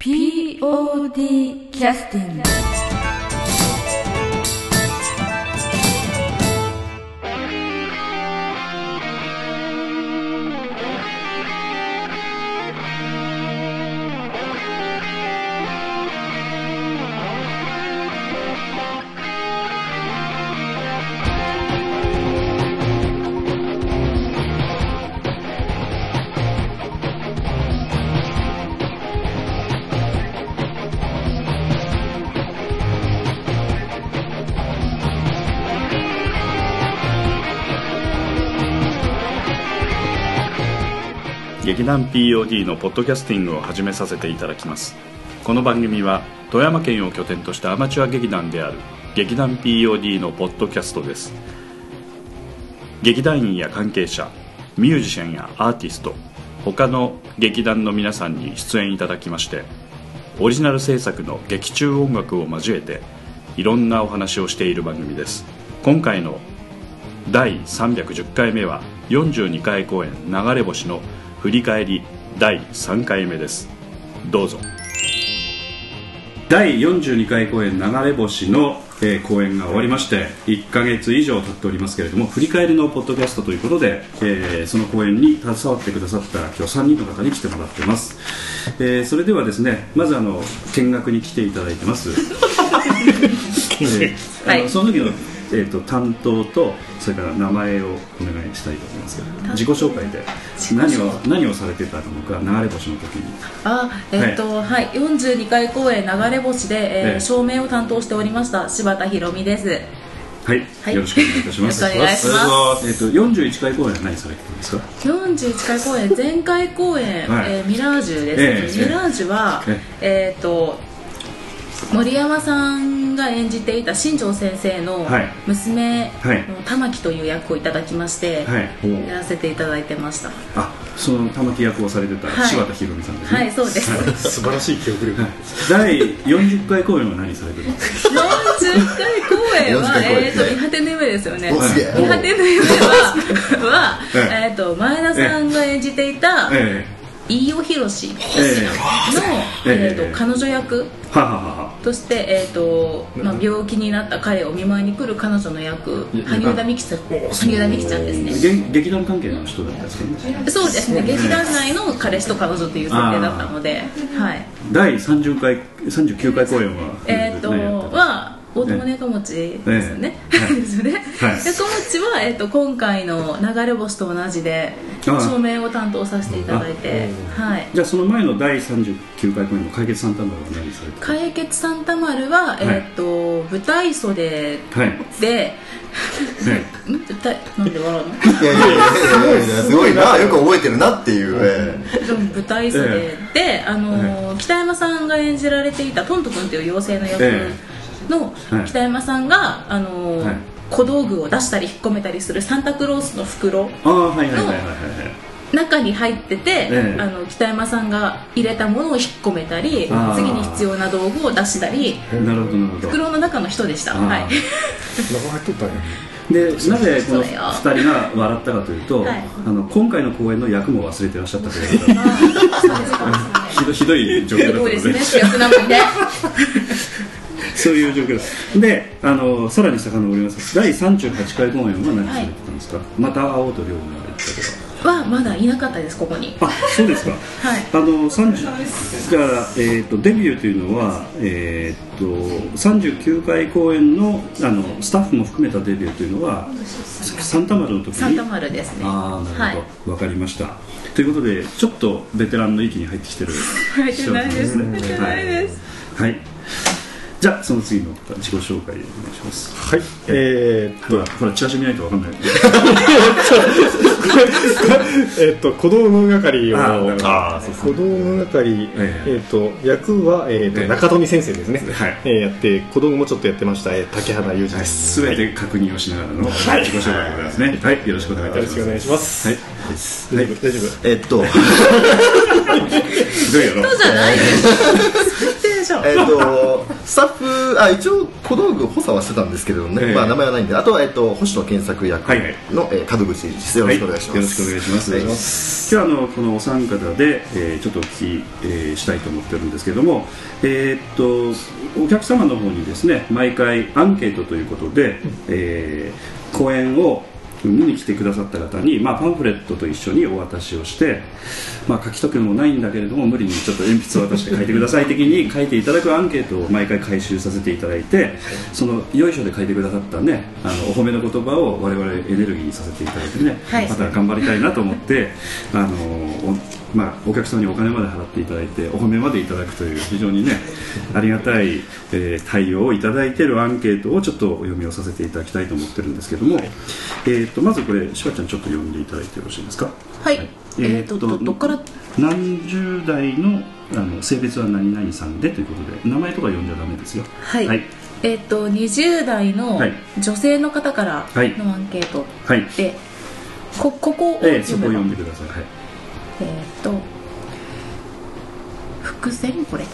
POD キャスティング劇団 POD のポッドキャスティングを始めさせていただきます。この番組は富山県を拠点としたアマチュア劇団である劇団 POD のポッドキャストです。劇団員や関係者ミュージシャンやアーティスト他の劇団の皆さんに出演いただきましてオリジナル制作の劇中音楽を交えていろんなお話をしている番組です。今回の第310回目は42回公演流れ星の振り返り第3回目です。どうぞ。第42回公演流れ星の、えー公演が終わりまして1ヶ月以上経っておりますけれども振り返りのポッドキャストということで、えーその公演に携わってくださった今日3人の方に来てもらってます、えーそれではですねまずあの見学に来ていただいてます。えーあのはいその時の、えー、と担当とそれから名前をお願いしたいと思いますけど自己紹介で何を何をされてたのか流れ星の時に。あえっ、とはい、42回公演流れ星で、えーええ。照明を担当しておりました柴田博美です。はい、はい。よろしくお願いいたします。よろしくお願いします。えっ、と41回公演は何されてたんですか？41回公演前回公演、はい。えーミラージュですね、ええミラージュはええ。っ、と森山さんが演じていた新庄先生のはい。娘はい。の玉木という役をいただきまして、はい。やらせていただいてました。あその玉木役をされてたはい。柴田博美さんですね。はいそうです、素晴らしい記憶力、第40回公演は何されてたんですか？40回公演は40回公演。えっ、と見果ての夢ですよね。おすげえ。見果ての夢ははええっと前田さんが演じていたえ飯尾博士の、ええ。えー、と彼女役えはははは。として、えーとまあ、病気になった彼を見舞いに来る彼女の役羽生田美樹さん。羽生田美樹ちゃんですね。劇劇団関係の人だったんですかねそうですね。劇団内の彼氏と彼女という設定だったのではい。第30回39回公演はえっ、と大友猫持ちですよね、ええ。ですよね、はい。猫持ちは、えー、と今回の流れ星と同じで照明を担当させていただいてはい。じゃあその前の第39回公演の解決サンタマルは何されてた解決サンタマルは、えっ、と舞台袖はい。で、ね。ん？舞台なんで笑うの？いやいやいやいすごいなよく覚えてるなっていう、舞台袖で、あのー北山さんが演じられていたトント君という妖精の役えのはい。北山さんが、あのーはい。小道具を出したり引っ込めたりするサンタクロースの袋ああはいはいはいはいはい。中に入ってて、ええ。あの北山さんが入れたものを引っ込めたり次に必要な道具を出したりなるほどなるほど。袋の中の人でした、はい、名前取ったんやでなぜこのそうよ。2人が笑ったかというと、はい。あの今回の公演の役も忘れてらっしゃったという。ひどひどい状況だったので。そうですね。主役なのにね そういう状況です。であのさらに遡ります第38回公演は何されてたんですか、また会おうと両思われてたとか。はまだいなかったですここに。あそうですか。はい。あの30じゃあ、えー、とデビューというのは、えー、と39回公演のあのスタッフも含めたデビューというのはサンタマルの時に？サンタマルですね。ああなるほど、はい。わかりました。ということでちょっとベテランの域に入ってきてる 入ってないです。入ってないです。はい、はいじゃあその次の方自己紹介お願いします。はい。えー、っとほらほらチラシ見ないとわかんない。えーっと小道具係を。あそう小道具係、えええーっと役は、えーっとええ中富先生ですね、はい。えーやって小道具もちょっとやってました、えー竹原裕二です、すべて確認をしながらの自己紹介でございますね。はい。よろしくお願いいたします。よろしくお願い。しますはい。大丈夫？大丈夫？ーえっと。ひどいやろそうじゃないでしょ。えっとスタッフあ一応小道具補佐はしてたんですけれどもね、ええ。まあ名前はないんで。あとはえっと星野健作役の、はいはい。えー門口です。よろしくお願いします、よろしくお願いします。はい。今日はあのこのお三方で、えーちょっとお聞き、えーしたいと思ってるんですけども、えーっとお客様の方にですね毎回アンケートということで、えー講演を見に来てくださった方に、まあ、パンフレットと一緒にお渡しをして、まあ、書き留めもないんだけれども無理にちょっと鉛筆を渡して書いてください的に 書いていただくアンケートを毎回回収させていただいてそのよいしょで書いてくださったねあのお褒めの言葉を我々エネルギーにさせていただいてね、はい。また頑張りたいなと思ってあのお,、まあ、お客様にお金まで払っていただいてお褒めまでいただくという非常にねありがたい、えー対応をいただいているアンケートをちょっとお読みをさせていただきたいと思ってるんですけども、えー、とまずこれしばちゃんちょっと読んでいただいてよろしいですか？はい。えーとどどっから？何十代のあの性別は何々さんでということで名前とか読んじゃダメですよ。はい、はい。えっ、と20代のはい。女性の方からはい。のアンケートはい。で、こここをえーそこを読んでください、はいえっ、と伏線これ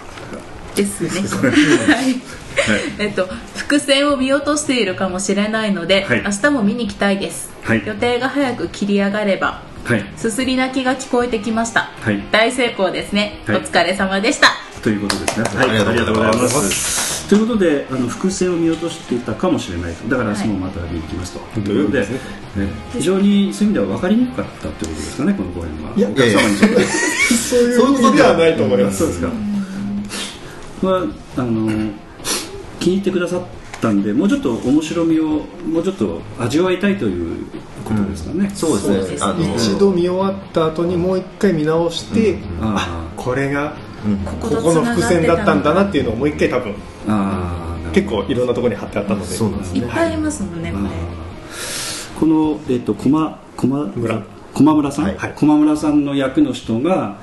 ですね。はい。えっと伏線を見落としているかもしれないので、はい。明日も見に来たいです、はい。予定が早く切り上がればはい。すすり泣きが聞こえてきました、はい。大成功ですね、はい。お疲れ様でしたということですね。はいありがとうございますす。ということで、あの伏線を見落としていたかもしれないと。だから、明日もまた見に行きますと。ということで、え非常にそういう意味では分かりにくかったということですかね、この公演は。いやお客様にとって。そういうことではないと思いますそうですか。はあの気に入ってくださったんで、もうちょっと面白みをもうちょっと味わいたいということですかね。そうですねそうですねあの一度見終わった後にもう一回見直して、あこれがうんここの伏線だったんだなっていうのをもう一回多分あ、ああ、結構いろんなところに貼ってあったので。そうなんですね。いっぱいありますもんね、これ。あー。この、えっと駒駒村。駒村さん、はい。駒村さんの役の人が、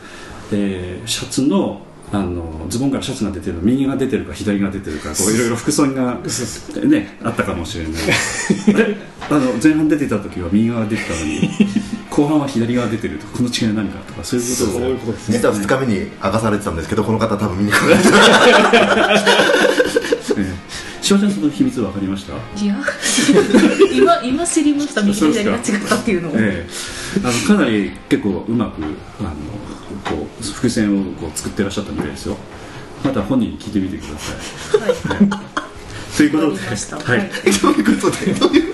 えーシャツのあのズボンからシャツが出てる右が出てるか左が出てるかこういろいろ服装が、ね、あったかもしれない。あれあの前半出てた時は右側が出てたのに後半は左側出てるとこの違いは何かとかそういうことをそういうことですね。実は2日目に明かされてたんですけどこの方多分見に来られて えーしおちゃんその秘密分かりました？いや。今今知りました右と左が違ったっていうのを、ええ。あのかなり結構うまくあのこう伏線をこう作ってらっしゃったみたいですよ。また本人に聞いてみてください。はい。ということで。はい、はい。はい。どういうことで？どういう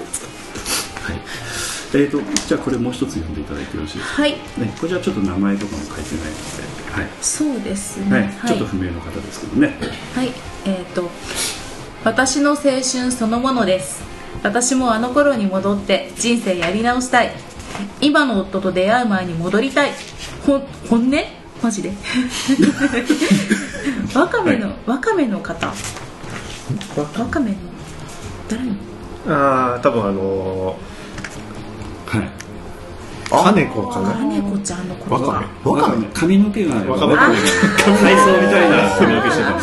えー、とじゃあこれもう一つ読んでいただいてよろしいですか、はい。ね、これじゃちょっと名前とかも書いてないのそうですで、はい。ねはい。ちょっと不明の方ですけどね。はい、えっ、と私の青春そのものです。私もあの頃に戻って人生やり直したい。今の夫と出会う前に戻りたい。ほ本音？マジで？わかめの、わかめの方。わかめ？の誰の？ああ多分あのはいー、金子かな？金子ちゃんのこと。わかめわかめ髪の毛がわかめ体操みたいな髪の毛してた。ん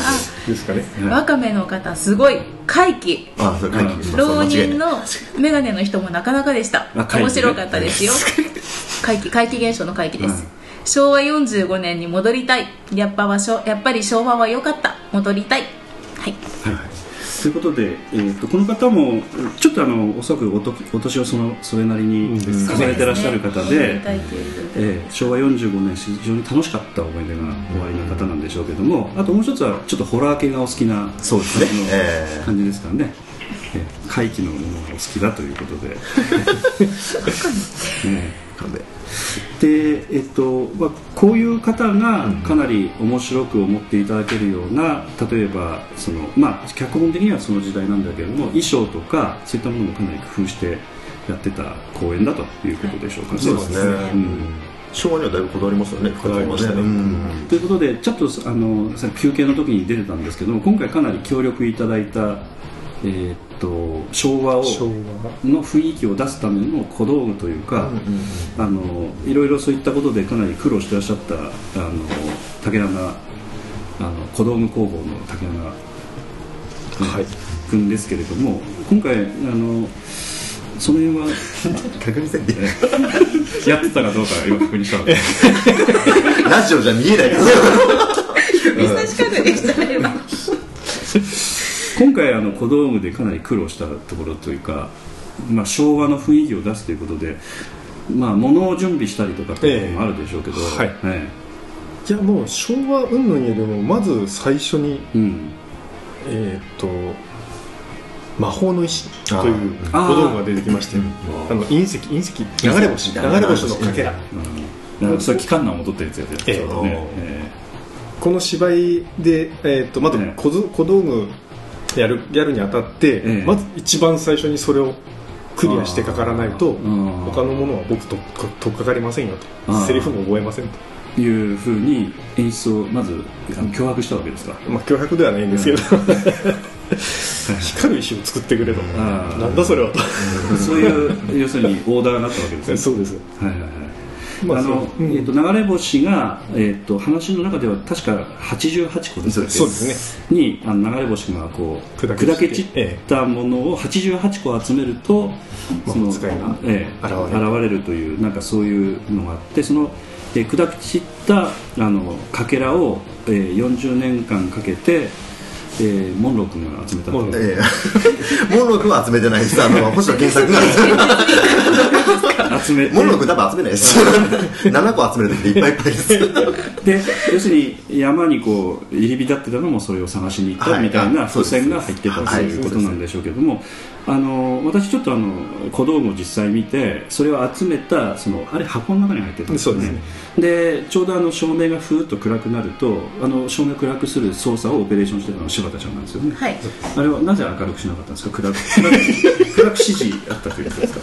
でですかねわかめの方すごい怪奇。あそれ会議浪人のメガネの人もなかなかでした。面白かったですよ。怪奇怪奇現象の怪奇です、昭和45年に戻りたい。やっぱはしょやっぱり昭和は良かった。戻りたい。はいはいはいということで、えー、とこの方もちょっとあのおそらくおとお年をそのそれなりに重ねてらっしゃる方で、たいというえー昭和45年非常に楽しかった思い出がおありな方なんでしょうけどもあともう一つはちょっとホラー系がお好きなそうですね。感じのえ感じですからね、えー怪奇のものがお好きだということで、えなん でえっとまあ、こういう方がかなり面白く思っていただけるような例えばその、まあ、脚本的にはその時代なんだけれども衣装とかそういったものもかなり工夫してやってた公演だということでしょうかね。そうですね。うん。昭和にはだいぶこだわりますよね。こだわりましたね。うん。ということでちょっとあのさっき休憩の時に出てたんですけども今回かなり協力いただいた、えーっと昭和をの雰囲気を出すための小道具というか、あのいろいろそういったことでかなり苦労してらっしゃったあの竹穴あの小道具工房の竹穴、はい。君ですけれども今回あのその辺は 確認せんで。やってたかどうか今確認したのでラジオじゃ見えない。けど指差し確認したらよ 今回あの小道具でかなり苦労したところというか、まあ、昭和の雰囲気を出すということで、まあ、物を準備したりとかっていうこともあるでしょうけど、ええ。はい。えいやもう昭和云々よりもまず最初にえうん。えーっと魔法の石という小道具が出てきましてあの隕石隕石流れ星流れ星のかけら。うん、それ機関難を取ったやつやつやつええね、えこの芝居で、えーっとまずええ。小ず小道具やるやるにあたって、ええまず一番最初にそれをクリアしてかからないとうん。他のものは僕ととっかかりませんよと。セリフも覚えませんと、えいうふうに演出をまず脅迫したわけですか？まあ、脅迫ではないんですけど、光る石を作ってくれと。なんだそれはと。そういう要するにオーダーがあったわけですね。そうです。はいはいはいまああのそううん。えー、と流れ星が、えー、と話の中では確か88個ですねそうですにあの流れ星がこう砕砕け散ったものを88個集めると、その魔法使いがええ現れる。というなんかそういうのがあってその、えー砕け散ったあのかけらを、えー、40年間かけて、えー、モンロー君が集めた。モンローええモンロー君は集めてないです。あの 星野健作が。集めてモンロー君多分集めないです。7個集めるだけでいっぱいいっぱいです。で要するに山にこう入り浸ってたのもそれを探しに行ったはいみたいなあそうです伏線が入ってたとはいいうことなんでしょうけどもあの私ちょっとあの小道具を実際見てそれを集めたそのあれ箱の中に入ってたんですよね。ですね。でちょうどあの照明がふーっと暗くなるとあの照明を暗くする操作をオペレーションしてたのは柴田ちゃんなんですよね。はい。あれはなぜ明るくしなかったんですか？暗く暗く暗く指示あったということですか？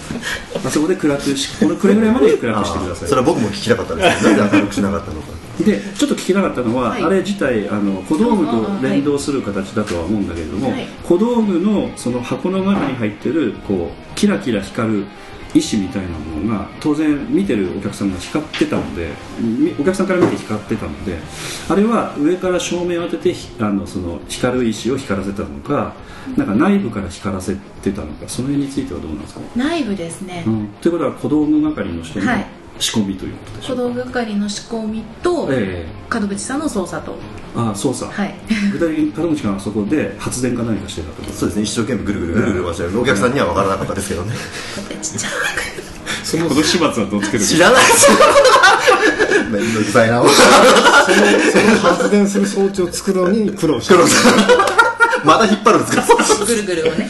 あそこで暗くしこれこれぐらいまで暗くしてください。それは僕も聞きたかったんですけどなんで明るくしなかったのかでちょっと聞けなかったのは、はい。あれ自体あの小道具と連動する形だとは思うんだけれども、はい。小道具のその箱の中に入ってるこうキラキラ光る石みたいなものが当然見てるお客さんが光ってたのでみお客さんから見て光ってたのであれは上から照明を当ててひあのその光る石を光らせたのかなんか内部から光らせてたのかその辺についてはどうなんですか、内部ですね、うん、ということは小道具係の人のはい仕込みということでしょ小うか、道具係の仕込みと、え門口さんの操作と。えああ操作、はい。具体的に門口がそこで発電か何かしてたってことそうですね。一生懸命ぐるぐるぐるぐる回してる。お客さんには分からなかったですけどね。ちっちゃその今年末はどうつける知らない。ですめんどくさいな。そのその発電する装置を作るのに苦労したまた引っ張るんですか？くぐるぐるをね。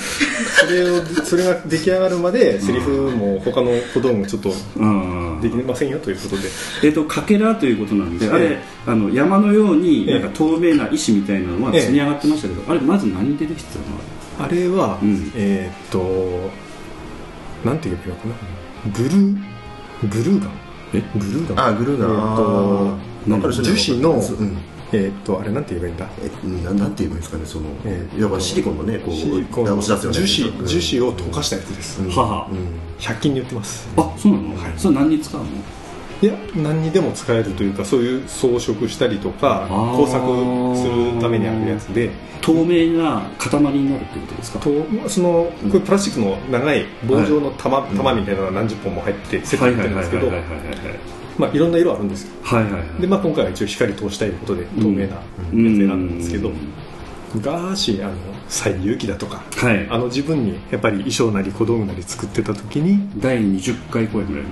それをそれが出来上がるまでセリフも他の小道具ちょっとうん。できませんよということで。えっとかけらということなんで、あれえ。あの山のようにええ。なんか透明な石みたいなのはええ。積み上がってましたけど、あれまず何でできてたの？あれは、うん。えーっとなんて言えばいいのかな？ブルーブルーガン。え？ブルーガン。あグルーガン。えーっとなんかる。人樹脂のうんえーっとあれなんて言えばいいんだ？えななんて言えばいいんですかねその、ええいわばシリコンのねこうシリコン出すような樹脂樹脂を溶かしたやつです、うん。はは。うん。100均に売ってます。あそうなの、それ何に使うの？いや何にでも使えるというかそういう装飾したりとか工作するためにあるやつで。透明な塊になるってことですか？とそのこれプラスチックの長い棒状の玉,、玉みたいなのが何十本も入ってセットになってるんですけどまあいろんな色あるんですよ。はいはいはい。で、まあ、今回は一応光通したいことで透明なやつ選んだんですけど、うん。昔あの西遊記だとかはい。あの自分にやっぱり衣装なり小道具なり作ってた時に第20回公演ぐらいの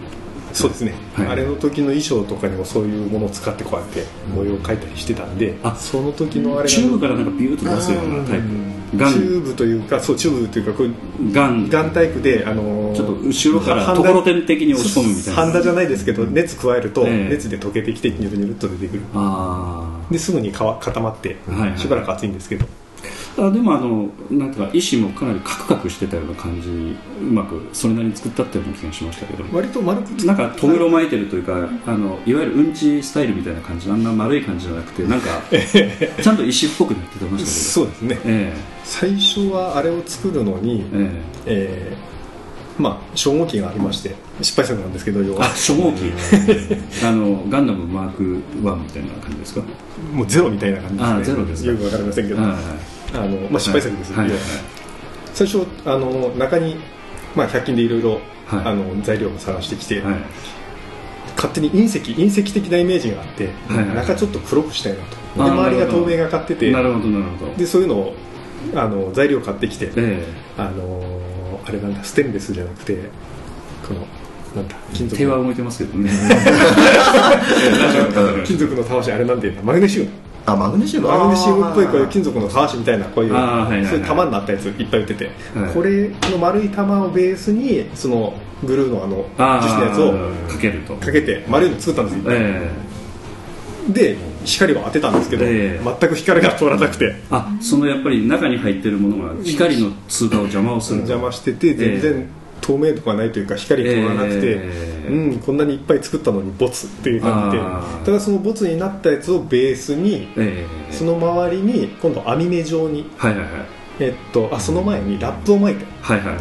そうですね、はい。あれの時の衣装とかにもそういうものを使ってこうやって模様を描いたりしてたんで、あその時のあれがチューブからなんかビューッと出すようなタイプ。ガン。チューブというかそうチューブというかこうガン。ガンタイプで、あのーちょっと後ろからところてん的に押し込むみたいな。ハンダじゃないですけど熱加えるとええ。熱で溶けてきてニュルニュルっと出てくる。あですぐに固まってはいはい。しばらく熱いんですけど、あでもあのなんか石もかなりカクカクしてたような感じにうまくそれなりに作ったっていうような気がしましたけど。割と丸くなんかとぐろ巻いてるというかあのいわゆるうんちスタイルみたいな感じあんな丸い感じじゃなくてなんか ちゃんと石っぽくなってましたそうですね。けどえ。最初はあれを作るのに、ええ。えーまあ初号機がありまして失敗作なんですけど要は。えあ初号機あのガンダムマーク1みたいな感じですか？もうゼロみたいな感じですね。あゼロですか。よくわかりませんけど、はいあのまあ、失敗作ですよね、はい。はい。最初あの中に、まあ、100均でいろい。ろ材料を探してきて、はい。勝手に隕石隕石的なイメージがあって、中ちょっと黒くしたいなと。で周りが透明がかっててなるほどなるほど。でそういうのをあの材料買ってきて、えあのあれなんだステンレスじゃなくてこのなんだ金属え手は動いてますけどね。金属のたわしあれなんていうんだ。マグネシウムあマグネシウムマグネシウムっぽいこういう金属のたわしみたいなこういうはいはいはい。そういう玉になったやついっぱい売ってて、はい。これの丸い玉をベースにそのグルーのあのあ樹脂のやつをあかけると。かけて丸いの作ったんですよ、えで光を当てたんですけど、ええ。全く光が通らなくて。えあそのやっぱり中に入ってるものが光の通過を邪魔をする。邪魔してて全然透明度がないというか光通らなくて、ええ。うん、こんなにいっぱい作ったのにボツっていう感じでただそのボツになったやつをベースにええ。その周りに今度網目状に、はいはいはい。えっと、あその前にラップを巻いて。はいはい。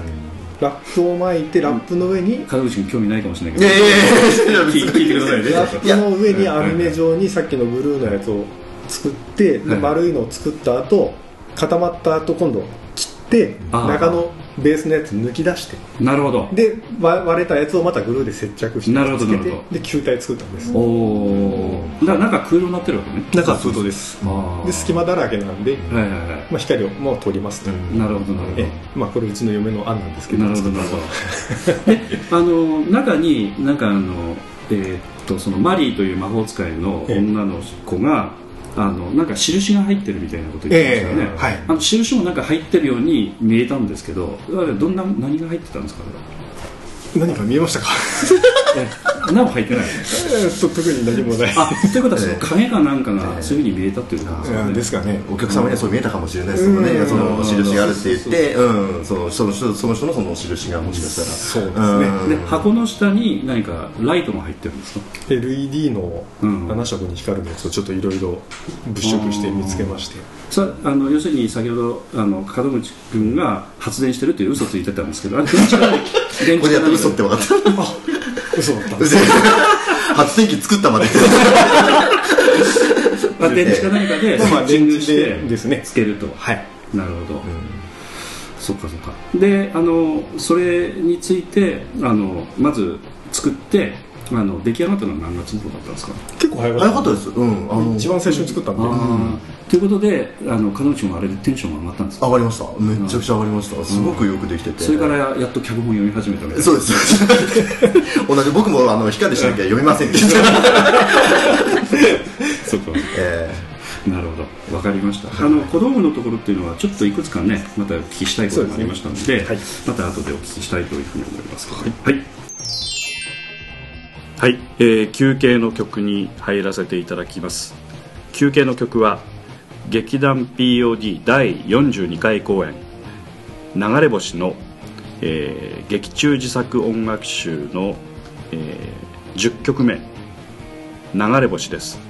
ラップを巻いてラップの上に門口君興味ないかもしれないけど。いやいやいやいや聞い聞いてくださいね。ラップの上に網目状にさっきのブルーのやつを作ってではい丸いのを作った後固まった後今度切って中のベースのやつ抜き出して。なるほど。でわ割れたやつをまたグルーで接着してなるほどなるほで球体作ったんです。おおだから中空洞になってるわけね。中は空洞です。で隙間だらけなんで、はいはいはまあ、光をもう通りますと、いなるほどなるほど。えまあ、これうちの嫁の案なんですけど。なるほどなるほど。であの中になんかあのえーっとそのマリーという魔法使いの女の子があのなんか印が入ってるみたいなこと言ってましたよね、ええはい。あの印もなんか入ってるように見えたんですけどどんな何が入ってたんですか？何か見えましたか？え何も入ってないえっと特に何もない。あということはその影かなんかがそういうふうに見えたっていうことですよね、すかね。お客様にはそう見えたかもしれないですよね、うん。その印があるって言って、うん、そのその人その人のその印がもしかしたら、そうですね。で箱の下に何かライトも入ってるんですか？LED のうん。7色に光るやつをちょっといろいろ物色して見つけまして。さあの要するに先ほどあの門口君が発電してるっていう嘘ついてたんですけどあれ電池か電これやっとか何か嘘って分かった。嘘だった 発電機作ったまであ電池か何かでまあ電池でですね。つけると。はい。なるほど、そっかそっか。であのそれについてあのまず作ってあの出来上がったのは何月頃だったんですか？結構早かった。早かったです。うん。あの一番最初に作ったんで。あということであの門口もあれでテンションが上がったんですか？上がりました。めちゃくちゃ上がりました。すごくよくできてて、それからやっと脚本読み始めたわけです。そうです。同じ僕もあの光しなきゃ読みませんそうか。えなるほど、わかりました。あの小道具のところっていうのはちょっといくつかね、またお聞きしたいことがありましたので、はい。また後でお聞きしたいというふうに思いますけど、はい。はい、えー休憩の曲に入らせていただきます。休憩の曲は劇団 POD 第42回公演「流れ星の」えー劇中自作音楽集の、えー10曲目「流れ星」です、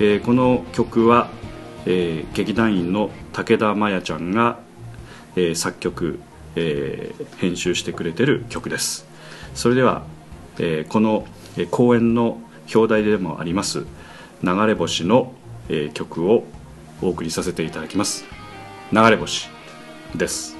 えーこの曲は、えー劇団員の武田真弥ちゃんが、えー作曲、えー編集してくれてる曲です。それでは、えーこの、公演の表題でもあります「流れ星の」曲をお送りさせていただきます「流れ星」です。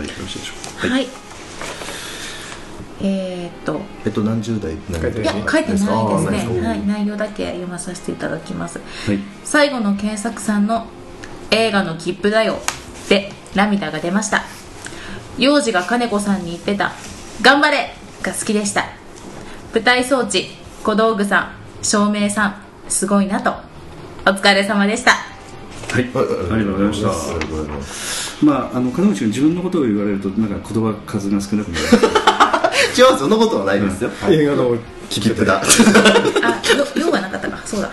んでいただいてよろしいでしょうか。はい、えー、っと。えっと何十代いや書いてないですね。はい、内容だけ読まさせていただきます。はい。最後の検索さんの「映画の切符だよ」で涙が出ました。幼児が金子さんに言ってた「頑張れ!」が好きでした。舞台装置小道具さん照明さんすごいなと。お疲れ様でした。はい、ありがとうございました。ありがとうございまああの金口君自分のことを言われるとなんか言葉数が少なくなる。違うそんなことはないですよ。映画の切符だ。あよ用がなかったか。そうだ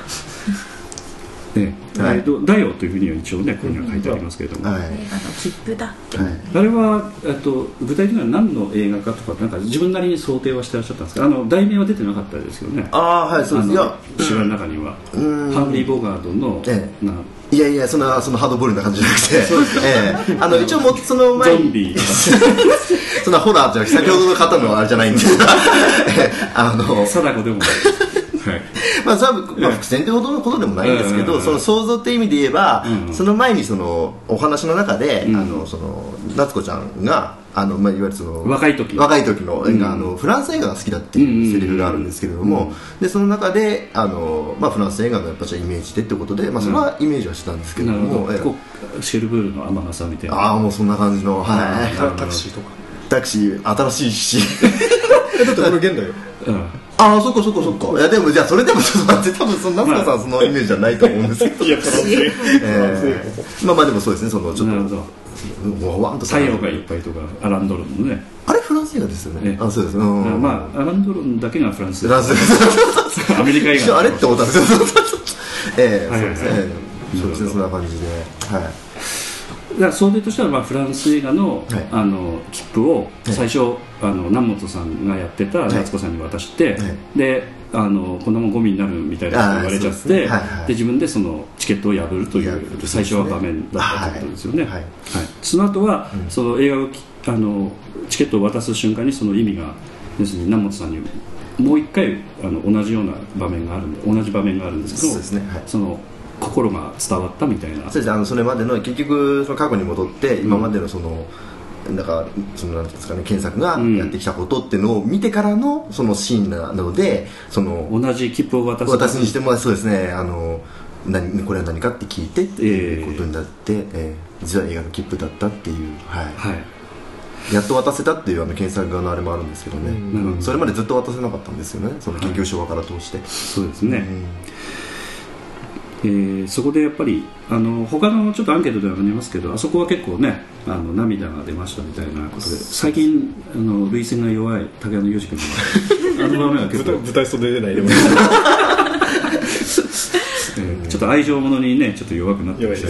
ね、はい。えっとだよというふうには一応ねここには書いてありますけれども、はい。映画の切符だってはい。あれはえっと具体的には何の映画かとかなんか自分なりに想定はしてらっしゃったんですかあの題名は出てなかったですよね。ああはいそうです。いやあの中には、ん。ハンリー・ボガードの、えないやいやそんなそのハードボールな感じじゃなくて。ええ。あの一応もうその前にゾンビ。そんなホラーじゃなくて先ほどの方のあれじゃないんで。ええ。あの貞子でもはい まあ、それは、まあ、伏線ってほどのことでもないんですけど、うんその想像って意味で言えば、うんその前にそのお話の中で、うん。あのその夏子ちゃんがあの、まあ、いわゆるその若い時若い時のあのフランス映画が好きだっていうセリフがあるんですけれども、でその中であの、まあ、フランス映画のやっぱじゃあイメージでってことで、まあ、それはイメージはしたんですけども、シェルブールの天笠みたいな。ああもうそんな感じの、はい、タタクシーとかタクシー新しいし。えだってこれ現代よ。うん。ああそっかそっかそっか。いやでもじゃあそれでもちょっと待って。多分その夏子さんそのイメージじゃないと思うんですけど。いやフランス映えー。まあまあでもそうですねそのちょっと。なるほど。もうワンと。太陽がいっぱいとかアランドロンのね、あれフランス映画ですよね。ねあそうですうん。まあアランドロンだけがフランス。フランス。アメリカ映画あれって思ったん。ですよええはいはいはい。そうですねそうですね。そんな感じで。はいだ想定としてはまあフランス映画の,、はい。あの切符を最初、あの南本さんがやってた夏子さんに渡して、はい。であのこんなもんゴミになるみたいなこと言われちゃってで自分でそのチケットを破るという最初は場面だったってことですよね、はい。はい。その後は、その映画をきあのチケットを渡す瞬間にその意味が要するに南本さんにもう一回あの同じような場面があるんで同じ場面があるんですけどそうですね。はい。その心が伝わったみたいな。そうですねあのそれまでの結局その過去に戻って今までのその、なんかそのなんですかね検索がうん。やってきたことっていうのを見てからのそのシーンなのでその同じ切符を渡す私に。してもそうですねあの何これは何かって聞いてってえいうことになって、えー実は映画の切符だったっていう、はい。はい。やっと渡せたっていうあの検索側のあれもあるんですけどね、なるほどそれまでずっと渡せなかったんですよねその研究所側から通して、そうですね、うんえーそこでやっぱりあの他のちょっとアンケートではありますけどあそこは結構ねあの涙が出ましたみたいなことで最近あの涙腺が弱い竹山裕二君のあの場面は結構、舞台袖でないでも えーちょっと愛情ものにねちょっと弱くなってました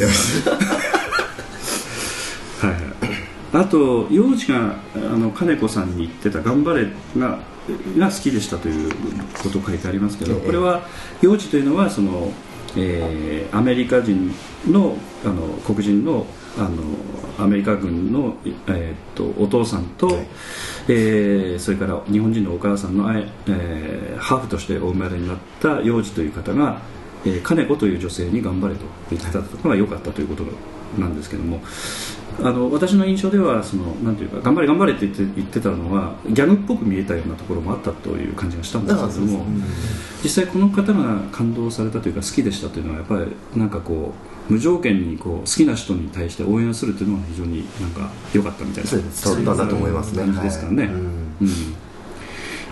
はいはい。あと幼児があの金子さんに言ってた「頑張れが」が好きでしたということを書いてありますけど、ええ。これは幼児というのはその、えーアメリカ人のあの黒人のあのアメリカ軍の、えーっとお父さんと、はい。えーそれから日本人のお母さんの、えーハーフとしてお生まれになった幼児という方が、えー金子という女性に頑張れと言ってたのが良かったということなんですけどもあの私の印象ではそのなんていうか頑張れ頑張れって言って言ってたのはギャグっぽく見えたようなところもあったという感じがしたんですけども実際この方が感動されたというか好きでしたというのはやっぱりなんかこう無条件にこう好きな人に対して応援するというのは非常になんか良かったみたいなそうです伝わっと思いますね。感じですからね、はい。うん。うん。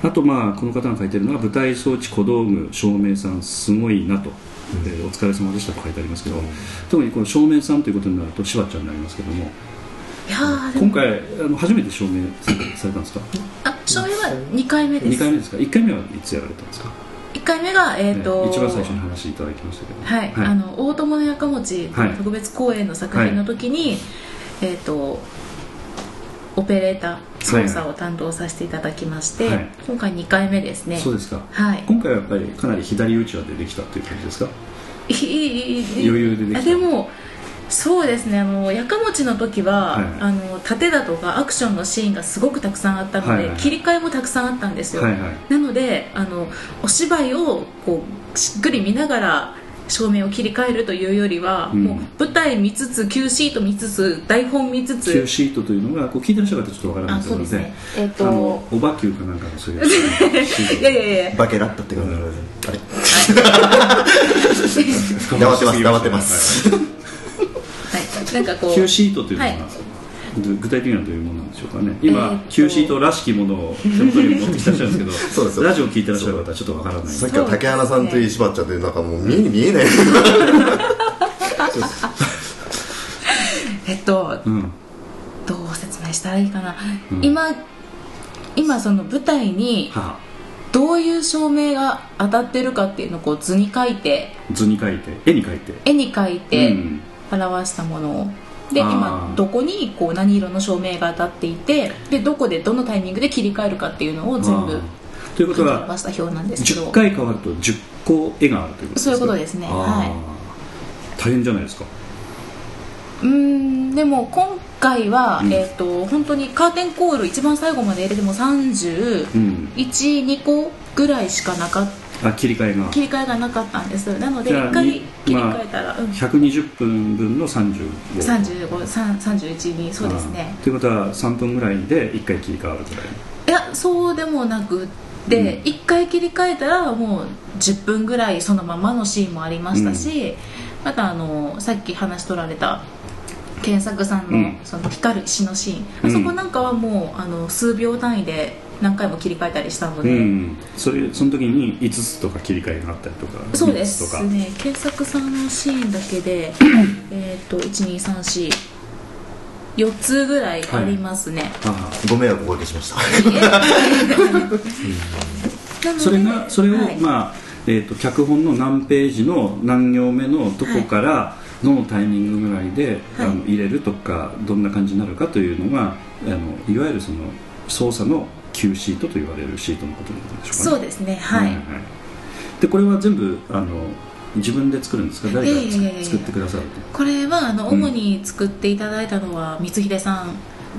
あとまあこの方が書いてるのは舞台装置小道具照明さんすごいなと、えーお疲れ様でしたと書いてありますけど、特にこの照明さんということになるとしばちゃんになりますけどもいや今回あの初めて照明されたんですか？あ照明は2回目です。2回目ですか？1回目はいつやられたんですか、1回目がえっ、と、えー一番最初に話いただきましたけど。はい、あの大友のやかもちはい。特別公演の作品の時に、えっ、とオペレーター操作を担当させていただきまして、はい。今回2回目ですね。そうですか。はい。今回はやっぱりかなり左打ちは出てきたという感じですか？いいいい余裕でできた？あでもそうですね。あのやかもちの時は、はい。あの盾だとかアクションのシーンがすごくたくさんあったので、はいはい。切り替えもたくさんあったんですよ、はいはい。なのであのお芝居をこうしっくり見ながら照明を切り替えるというよりは、うん。もう舞台見つつ Q シート見つつ台本見つ Q つシートというのがこう聞いてらっしゃる方はちょっとわからないあと思うのでね。えっ、あのとおばきゅうかなんかのそういう いやいやいや。バケラッタって感じあれ？黙ってます黙ってます。はい。なんかこう Q シートというのは、はい。ど具体的にはどういうものなんでしょうかね。今、えーっと Q シートらしきものを手元に持ってきてらっしゃるんですけど そうですラジオ聞いてらっしゃる方はちょっとわからない。さっきから竹花さんと石橋ちゃんってなんかもう見えに見えない。えっとうん。どう説明したらいいかな、うん。今今その舞台にはどういう照明が当たってるかっていうのをこう図に書いて。図に書いて。絵に書いて。絵に描いてうん。表したものを、で今どこにこう何色の照明が当たっていてでどこでどのタイミングで切り替えるかっていうのを全部ということは表した表なんですけど。10回変わると10個絵があるということですか？そういうことですね。はい。大変じゃないですか？うーんでも今回は、うん。えっ、と本当にカーテンコール一番最後まで入れても31、うん。2個ぐらいしかなかっあ切り替えが。切り替えがなかったんです。なのでじゃあ1回に切り替えたら、うん。120分分の35 35、3 31にそうですね。ということは3分ぐらいで1回切り替わるぐらいいやそうでもなくって、うん。1回切り替えたらもう10分ぐらいそのままのシーンもありましたし、またあのさっき話し取られた検索さんの,、うん。その光る石のシーン、うん。あそこなんかはもうあの数秒単位で何回も切り替えたりしたのうで、ん。それその時に5つとか切り替えがあったりとかそうで3つとか。すね検索さんのシーンだけで えっと12344つぐらいありますね、あご迷惑おかけしました。それがそれを、はい。まあえー、と脚本の何ページの何行目のどこからどのタイミングぐらいで、はい。あの入れるとかどんな感じになるかというのがあのいわゆるその操作の Q シートと言われるシートのことなんでしょうかね。そうですねはい、でこれは全部あの自分で作るんですか？誰がいやいやいやいや作ってくださるこれはあのうん主に作っていただいたのは光秀さん、と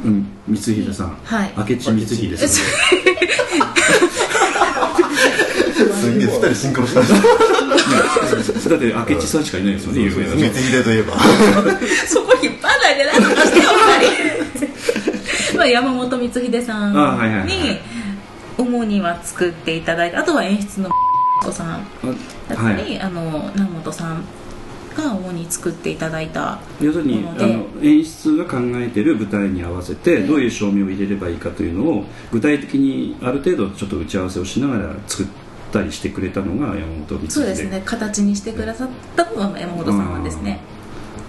うん。光秀さん。はい。明智光秀さん。すんげえ2人シンクロした。だって明智さんしかいないですよね有名な光秀といえば。そこ引っ張らないでなんとかして山本光秀さんあはいはいはい。に主には作っていただいてあとは演出の子さんだったはい。り、あの南本さんが主に作っていただいた要するにあもの演出が考えている舞台に合わせてどういう照明を入れればいいかというのを具体的にある程度ちょっと打ち合わせをしながら作ったりしてくれたのが山本光秀。そうですね。形にしてくださったのは山本さんなんですね。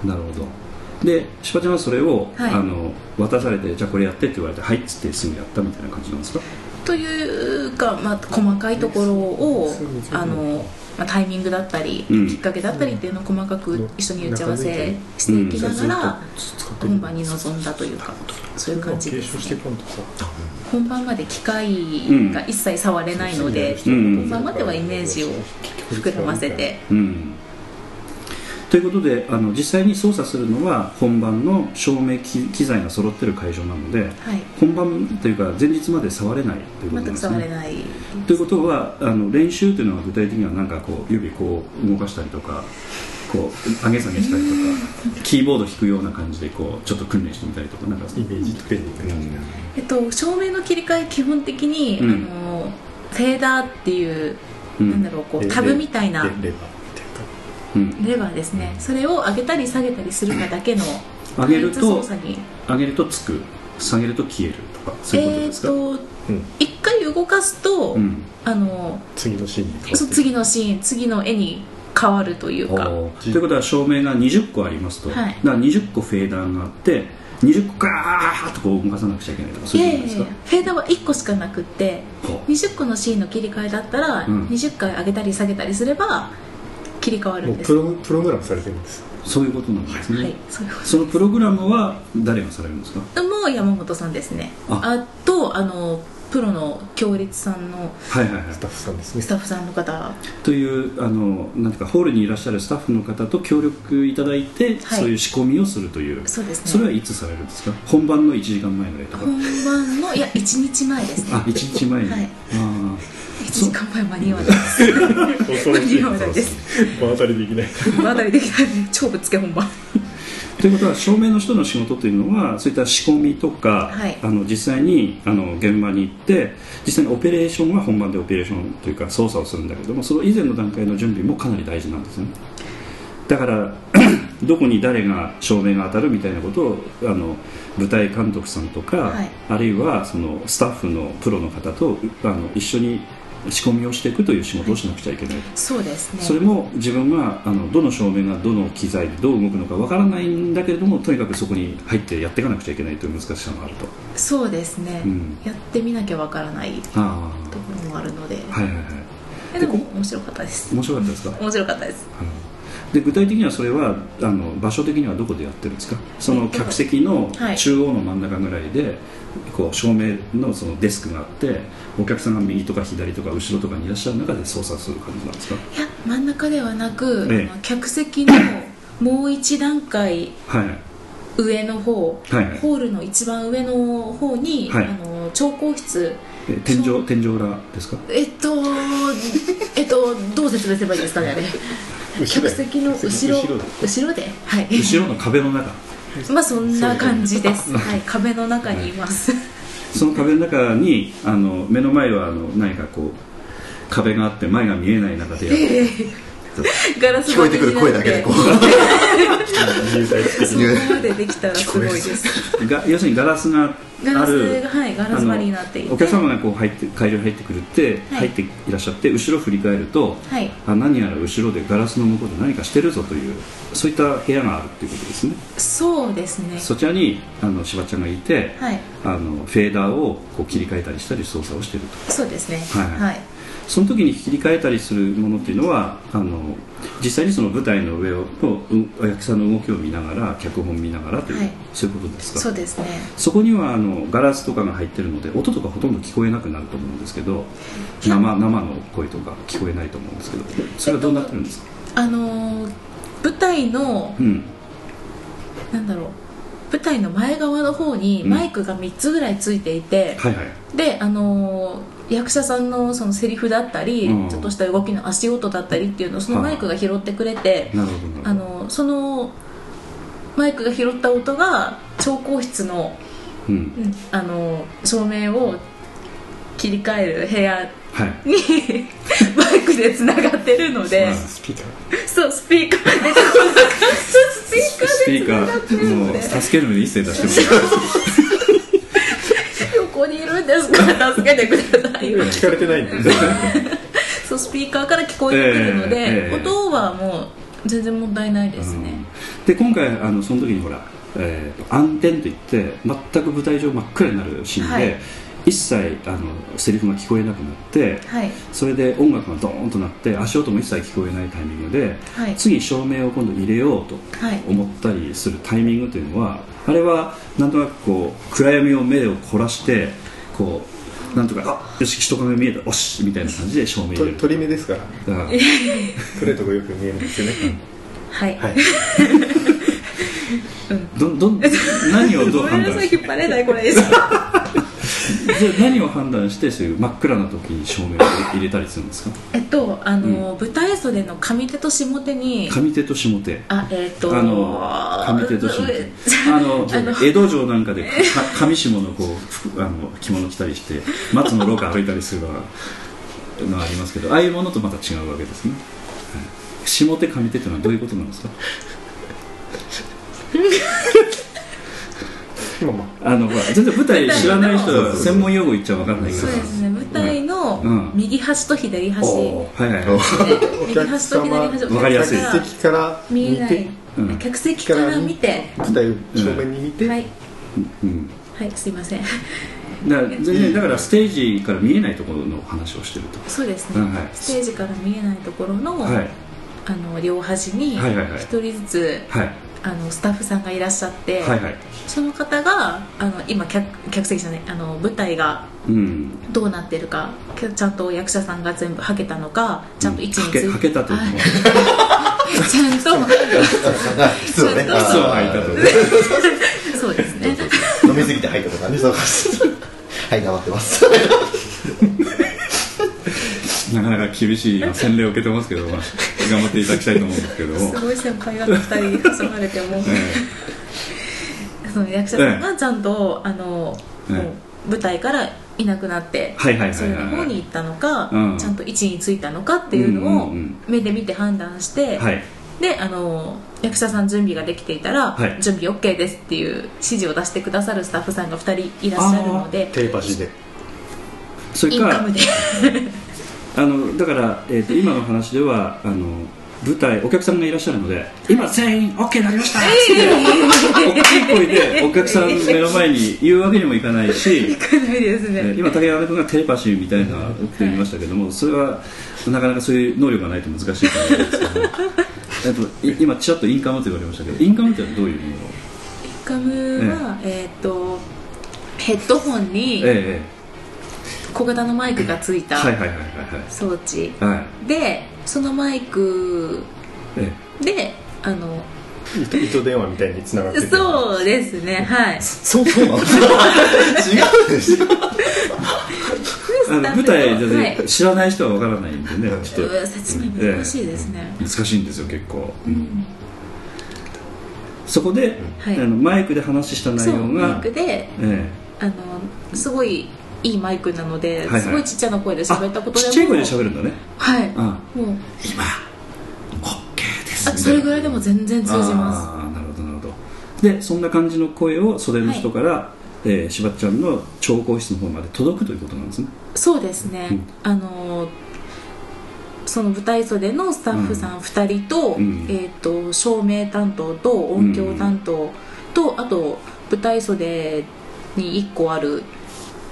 なるほどで柴ちゃんはそれを、はい。あの渡されてじゃあこれやってって言われてはいっつってすぐやったみたいな感じなんですか？というか、まあ、細かいところをあの、まあ、タイミングだったり、うん。きっかけだったりっていうのを細かく一緒に打ち合わせしていきながら、本番に臨んだというかそういう感じですね。本番まで機械が一切触れないので、うん。本番まではイメージを膨らませてうんということであの実際に操作するのは本番の照明機機材が揃ってる会場なのではい。本番というか前日まで触れないということなん全くですね。触れない。ということはあの練習というのは具体的には何かこう指こう動かしたりとかこう上げ下げしたりとかキーボード弾くような感じでこうちょっと訓練してみたりとかなんか。イメージトレーニングみたいなえっと、照明の切り替え基本的に、うん。あのフェーダーっていう、うん。なんだろうこうレタブみたいなレレレバーですねそれを上げたり下げたりするかだけの上げると単一操作に。上げるとつく下げると消えるとかそういうことえですか、ー、とうん。一回動かすと、うん。あの次のシーンそう次のシーン次の絵に変わるというか。ということは照明が20個ありますと、はい。だから20個フェーダーがあって20個ガーッとこう動かさなくちゃいけないとかそういいうことですか？フェーダーは1個しかなくってほ20個のシーンの切り替えだったら、うん。20回上げたり下げたりすれば切り替わるんです。プロプログラムされてるんです。うそういうことなんですね、はいそういうこそのプログラムは誰がされるんですか？ともう山本さんですね。あ。あとあのプロの強烈さんのはいはいはい。スタッフさんですね。スタッフさんの方。というあのなんていうかホールにいらっしゃるスタッフの方と協力いただいて、はい。そういう仕込みをするという。そうですね。それはいつされるんですか？本番の1時間前ぐらいとか。本番のいや1日前ですね。あ1日前に、はい。あ1時間前間に合わないです。間に合わないです。お当たりできない。まだできない。超ぶっつけ本番。ということは照明の人の仕事というのはそういった仕込みとか、はい。あの実際にあの現場に行って実際にオペレーションは本番でオペレーションというか操作をするんだけどもその以前の段階の準備もかなり大事なんですね。だから どこに誰が照明が当たるみたいなことをあの舞台監督さんとか、はい。あるいはそのスタッフのプロの方とあの一緒に仕込みをしていくという仕事をしなくちゃいけない、そうですね。それも自分があのどの照明がどの機材でどう動くのかわからないんだけれどもとにかくそこに入ってやっていかなくちゃいけないという難しさがあると。そうですね、うん。やってみなきゃわからないとあころもあるので、あはいはいはい。えでも面白かったです。面白かったですか、面白かったですで具体的にはそれはあの場所的にはどこでやってるんですか？その客席のはい。中央の真ん中ぐらいで、こう照明のそのデスクがあってお客さんが右とか左とか後ろとかにいらっしゃる中で操作する感じなんですか？いや真ん中ではなく、ええ。客席のもう一段階はい。上の方、はいはい。ホールの一番上の方に、はい。あの調光室。え天井天井裏ですか？えっとえっとどう説明すればいいですかねあれ客席の後ろ後ろで。後ろで？はい。後ろの壁の中。まあそんな感じです。はい。壁の中にいます。その壁の中にあの目の前はあの何かこう壁があって前が見えない中でやるガラス聞こえてくる声だけでこう。入隊的そこまでできたらすごいです。が要するにガラスがガラスあるがはいガラス張りになって。いてあのお客様がこう入って会場に入ってくるって、はい。入っていらっしゃって後ろ振り返ると、はい。あ何やら後ろでガラスの向こうで何かしてるぞというそういった部屋があるっていうことですね。そうですね。そちらにあのしばちゃんがいて、はい。あのフェーダーをこう切り替えたりしたり操作をしていると。そうですね。はい。はいその時に切り替えたりするものっていうのはあの実際にその舞台の上をのう役者さんの動きを見ながら脚本を見ながらという、はい。そういうことですか？そうですね。そこにはあのガラスとかが入ってるので音とかほとんど聞こえなくなると思うんですけど生生の声とか聞こえないと思うんですけどそれはどうなってるんですか、あのー舞台のうん。なんだろう。舞台の前側の方にうん。マイクが3つぐらいついていて、はいはい。であのー役者さんのそのセリフだったり、うん。ちょっとした動きの足音だったりっていうのをそのマイクが拾ってくれて、あのーそのマイクが拾った音が調光室の,、うん。うんあのー照明を切り替える部屋はい。に マイクでつな がってるので、スピーカー。そうスピーカーで。ススピーカピーでつながってるので。助けるのに一斉出してもら横にいるんですか？ら助けてください。今聞かれてないんでそうスピーカーから聞こえてくるので、ええええ音はもう全然問題ないですね、で今回あのその時にほら、えーと暗転といって全く舞台上真っ暗になるシーンで、はい。一切あのセリフが聞こえなくなってはい。それで音楽がドーンとなって足音も一切聞こえないタイミングで、はい。次照明を今度入れようとはい。思ったりするタイミングというのはあれはなんとなくこう暗闇を目を凝らしてこうなんとかあよし人影見えたおしみたいな感じで照明入れる。と鳥目ですから。だから取れるとこよく見えるんですよねはい、はい。どど何をどう ごめんなさい判断して引っ張れないこれじゃあ何を判断してそういう真っ暗な時に照明を入れたりするんですか？えっとあの、舞台袖の上手と下手に。上手と下手。あえっとあの上手と下手。あの 江戸城なんかでか上下のこう服あの着物着たりして松の廊下歩いたりするのがありますけどああいうものとまた違うわけですね、はい。下手上手っていうのはどういうことなんですか？ま あまあのほら全然舞台知らない人は専門用語言っちゃ分かんないから。そうですね。舞台のうん。右端と左端、はいはいおはい。右端と左端わかりやすい。客席から見えない。見て、うん。客席から見て。舞台を正面に見て、はい。うん。はいすいません。だから全然だからステージから見えないところの話をしてると。そうですね、ステージから見えないところの,、はい。あの両端にはいはいはい。一人ずつはいあのスタッフさんがいらっしゃって、はいはい。その方があの今客客席じゃないあの舞台がうん。どうなってるかけちゃんと役者さんが全部はけたのかちゃんと位置について、はけはけたという ちゃんとそうそうはいたとそうですね。飲みすぎて吐いたとかね。そうはい頑張ってますなかなか厳しいまあ洗礼を受けてますけど、まあ、頑張っていただきたいと思うんですけども。すごい先輩方2人に挟まれてもその役者さんがちゃんと、あの、え舞台からいなくなって、はいはいはいはい。それの方に行ったのか、うん。ちゃんと位置についたのかっていうのを目で見て判断して、はい。であの役者さん準備ができていたら、はい。準備 OK ですっていう指示を出してくださるスタッフさんが2人いらっしゃるのでテレパシーで。それかインカムであのだから、えー、と今の話ではあの舞台お客さんがいらっしゃるので今全員 OK になりました! って大きい声でお客さんの目の前に言うわけにもいかないし少ないですね、えー今竹山君がテレパシーみたいなって言いましたけどもそれはなかなかそういう能力がないと難しいと思うんですけど えっとい今ちらっとインカムと言われましたけどインカムってどういうものを？インカムは、えーっとヘッドホンにえ小型のマイクがついた装置。でそのマイクえであの糸糸電話みたいにつながっててそうですねはい。そうそうなんですよ違うでしょ。えあの舞台で、はい。知らない人はわからないんでねちょっと。うん説明難しいですね、難しいんですよ結構、うん。そこで、はい。あのマイクで話した内容がマイクでえ。あのすごいいいマイクなので、はいはい。すごいちっちゃな声でえ喋ったことでも。ちっちゃい声で喋るんだね。はい。あもう。今 OK です。あそれぐらいでも全然通じます。ああなるほどなるほど。でそんな感じの声を袖の人から、えーしばっちゃんの調香室の方まで届くということなんですね。そうですね、うん。あのその舞台袖のスタッフさん2人と,、うん。えー、と照明担当と音響担当と、あと舞台袖に1個ある、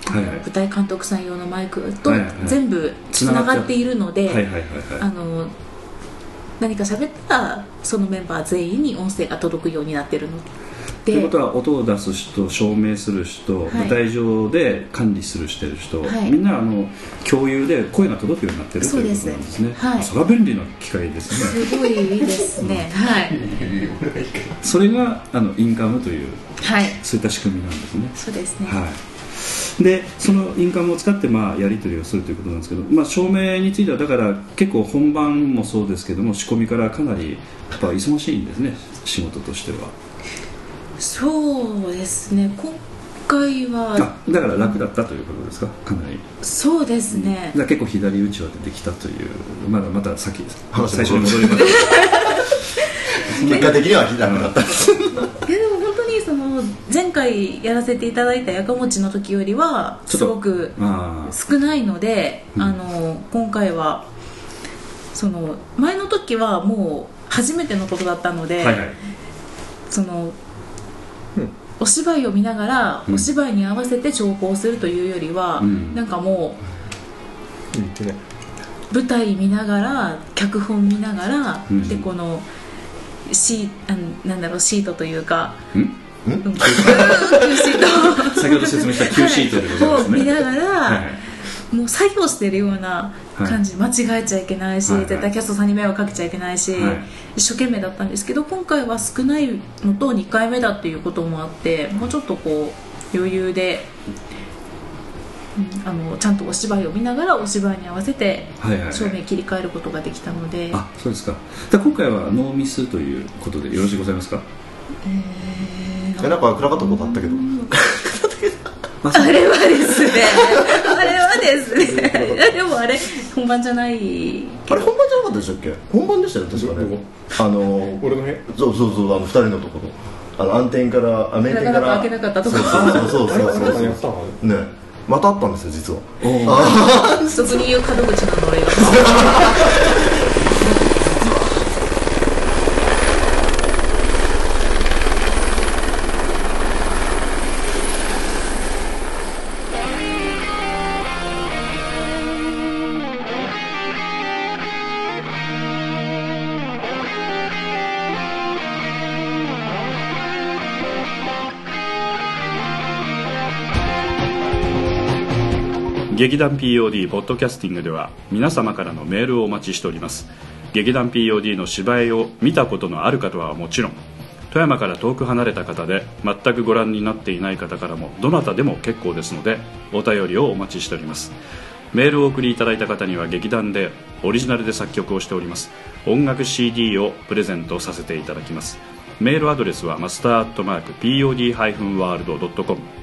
はい。はい舞台監督さん用のマイクと全部つながっているので、はいはいはいはい。あの何か喋ったらそのメンバー全員に音声が届くようになってるので。ということは音を出す人照明する人、はい。舞台上で管理するしてる人、はい。みんなあの共有で声が届くようになってるとそうですいうことなんですね。はい。それは便利な機械ですね。すごいいいですね。はい。それがあのインカムというはい。そういった仕組みなんですね。そうですね、はい、でそのインカムを使ってまあやり取りをするということなんですけど、まあ、照明についてはだから結構本番もそうですけども仕込みからかなりやっぱ忙しいんですね仕事としては。そうですね。今回はあだから楽だったということですか？かなり。そうですね。だから結構左打ちは出てきたというまだまた先話最初に戻ります。結果的にはひなくなった。いやでも本当にその前回やらせていただいたやかもちの時よりはすごくあ。少ないので、うん。あの今回はその前の時はもう初めてのことだったので、あはいはい。その、うんお芝居を見ながら、うん。お芝居に合わせて調校するというよりは、うん。なんかもう舞台見ながら脚本見ながら、うん。でこのシーあなんだろうシートというか、先ほど説明した Q シートでございますね、を見ながら、はい。はいもう作業してるような感じ、間違えちゃいけないし、はい。はい絶対キャストさんに迷惑かけちゃいけないし、はい。一生懸命だったんですけど今回は少ないのと2回目だっていうこともあってもうちょっとこう余裕で、うんあのちゃんとお芝居を見ながらお芝居に合わせてはいはい。はい照明切り替えることができたので、あそうですか。で今回はノーミスということでよろしいございますか？えーえなんか暗かったことあったけど。あれはですね。あれはですね。でもあれ本番じゃないあれ本番じゃなかったでしたっけ？本番でしたよ確かね。あの俺の部屋？そうそうそうあの二人のところあの暗転からあ面転から。開けなかったとこ。そうそうそうそうそうね。またあったんですよ実は。おー。俗に言う門口なの俺が 劇団 POD ポッドキャスティングでは皆様からのメールをお待ちしております。劇団 POD の芝居を見たことのある方はもちろん富山から遠く離れた方で全くご覧になっていない方からもどなたでも結構ですのでお便りをお待ちしております。メールをお送りいただいた方には劇団でオリジナルで作曲をしております。音楽 CD をプレゼントさせていただきます。メールアドレスはマスターアットマーク POD-WORLD.com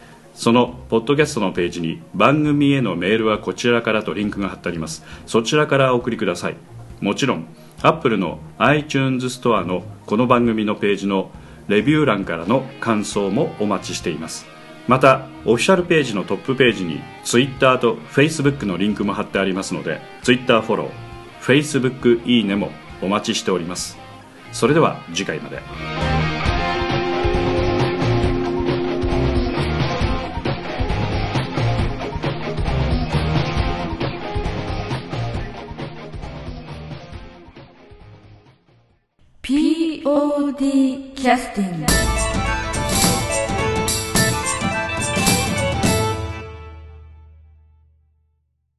そのポッドキャストのページに番組へのメールはこちらからとリンクが貼ってあります。そちらからお送りください。もちろん Apple の iTunes ストアのこの番組のページのレビュー欄からの感想もお待ちしています。またオフィシャルページのトップページに Twitter と Facebook のリンクも貼ってありますので Twitter フォロー Facebook いいねもお待ちしております。それでは次回まで。POD キャスティング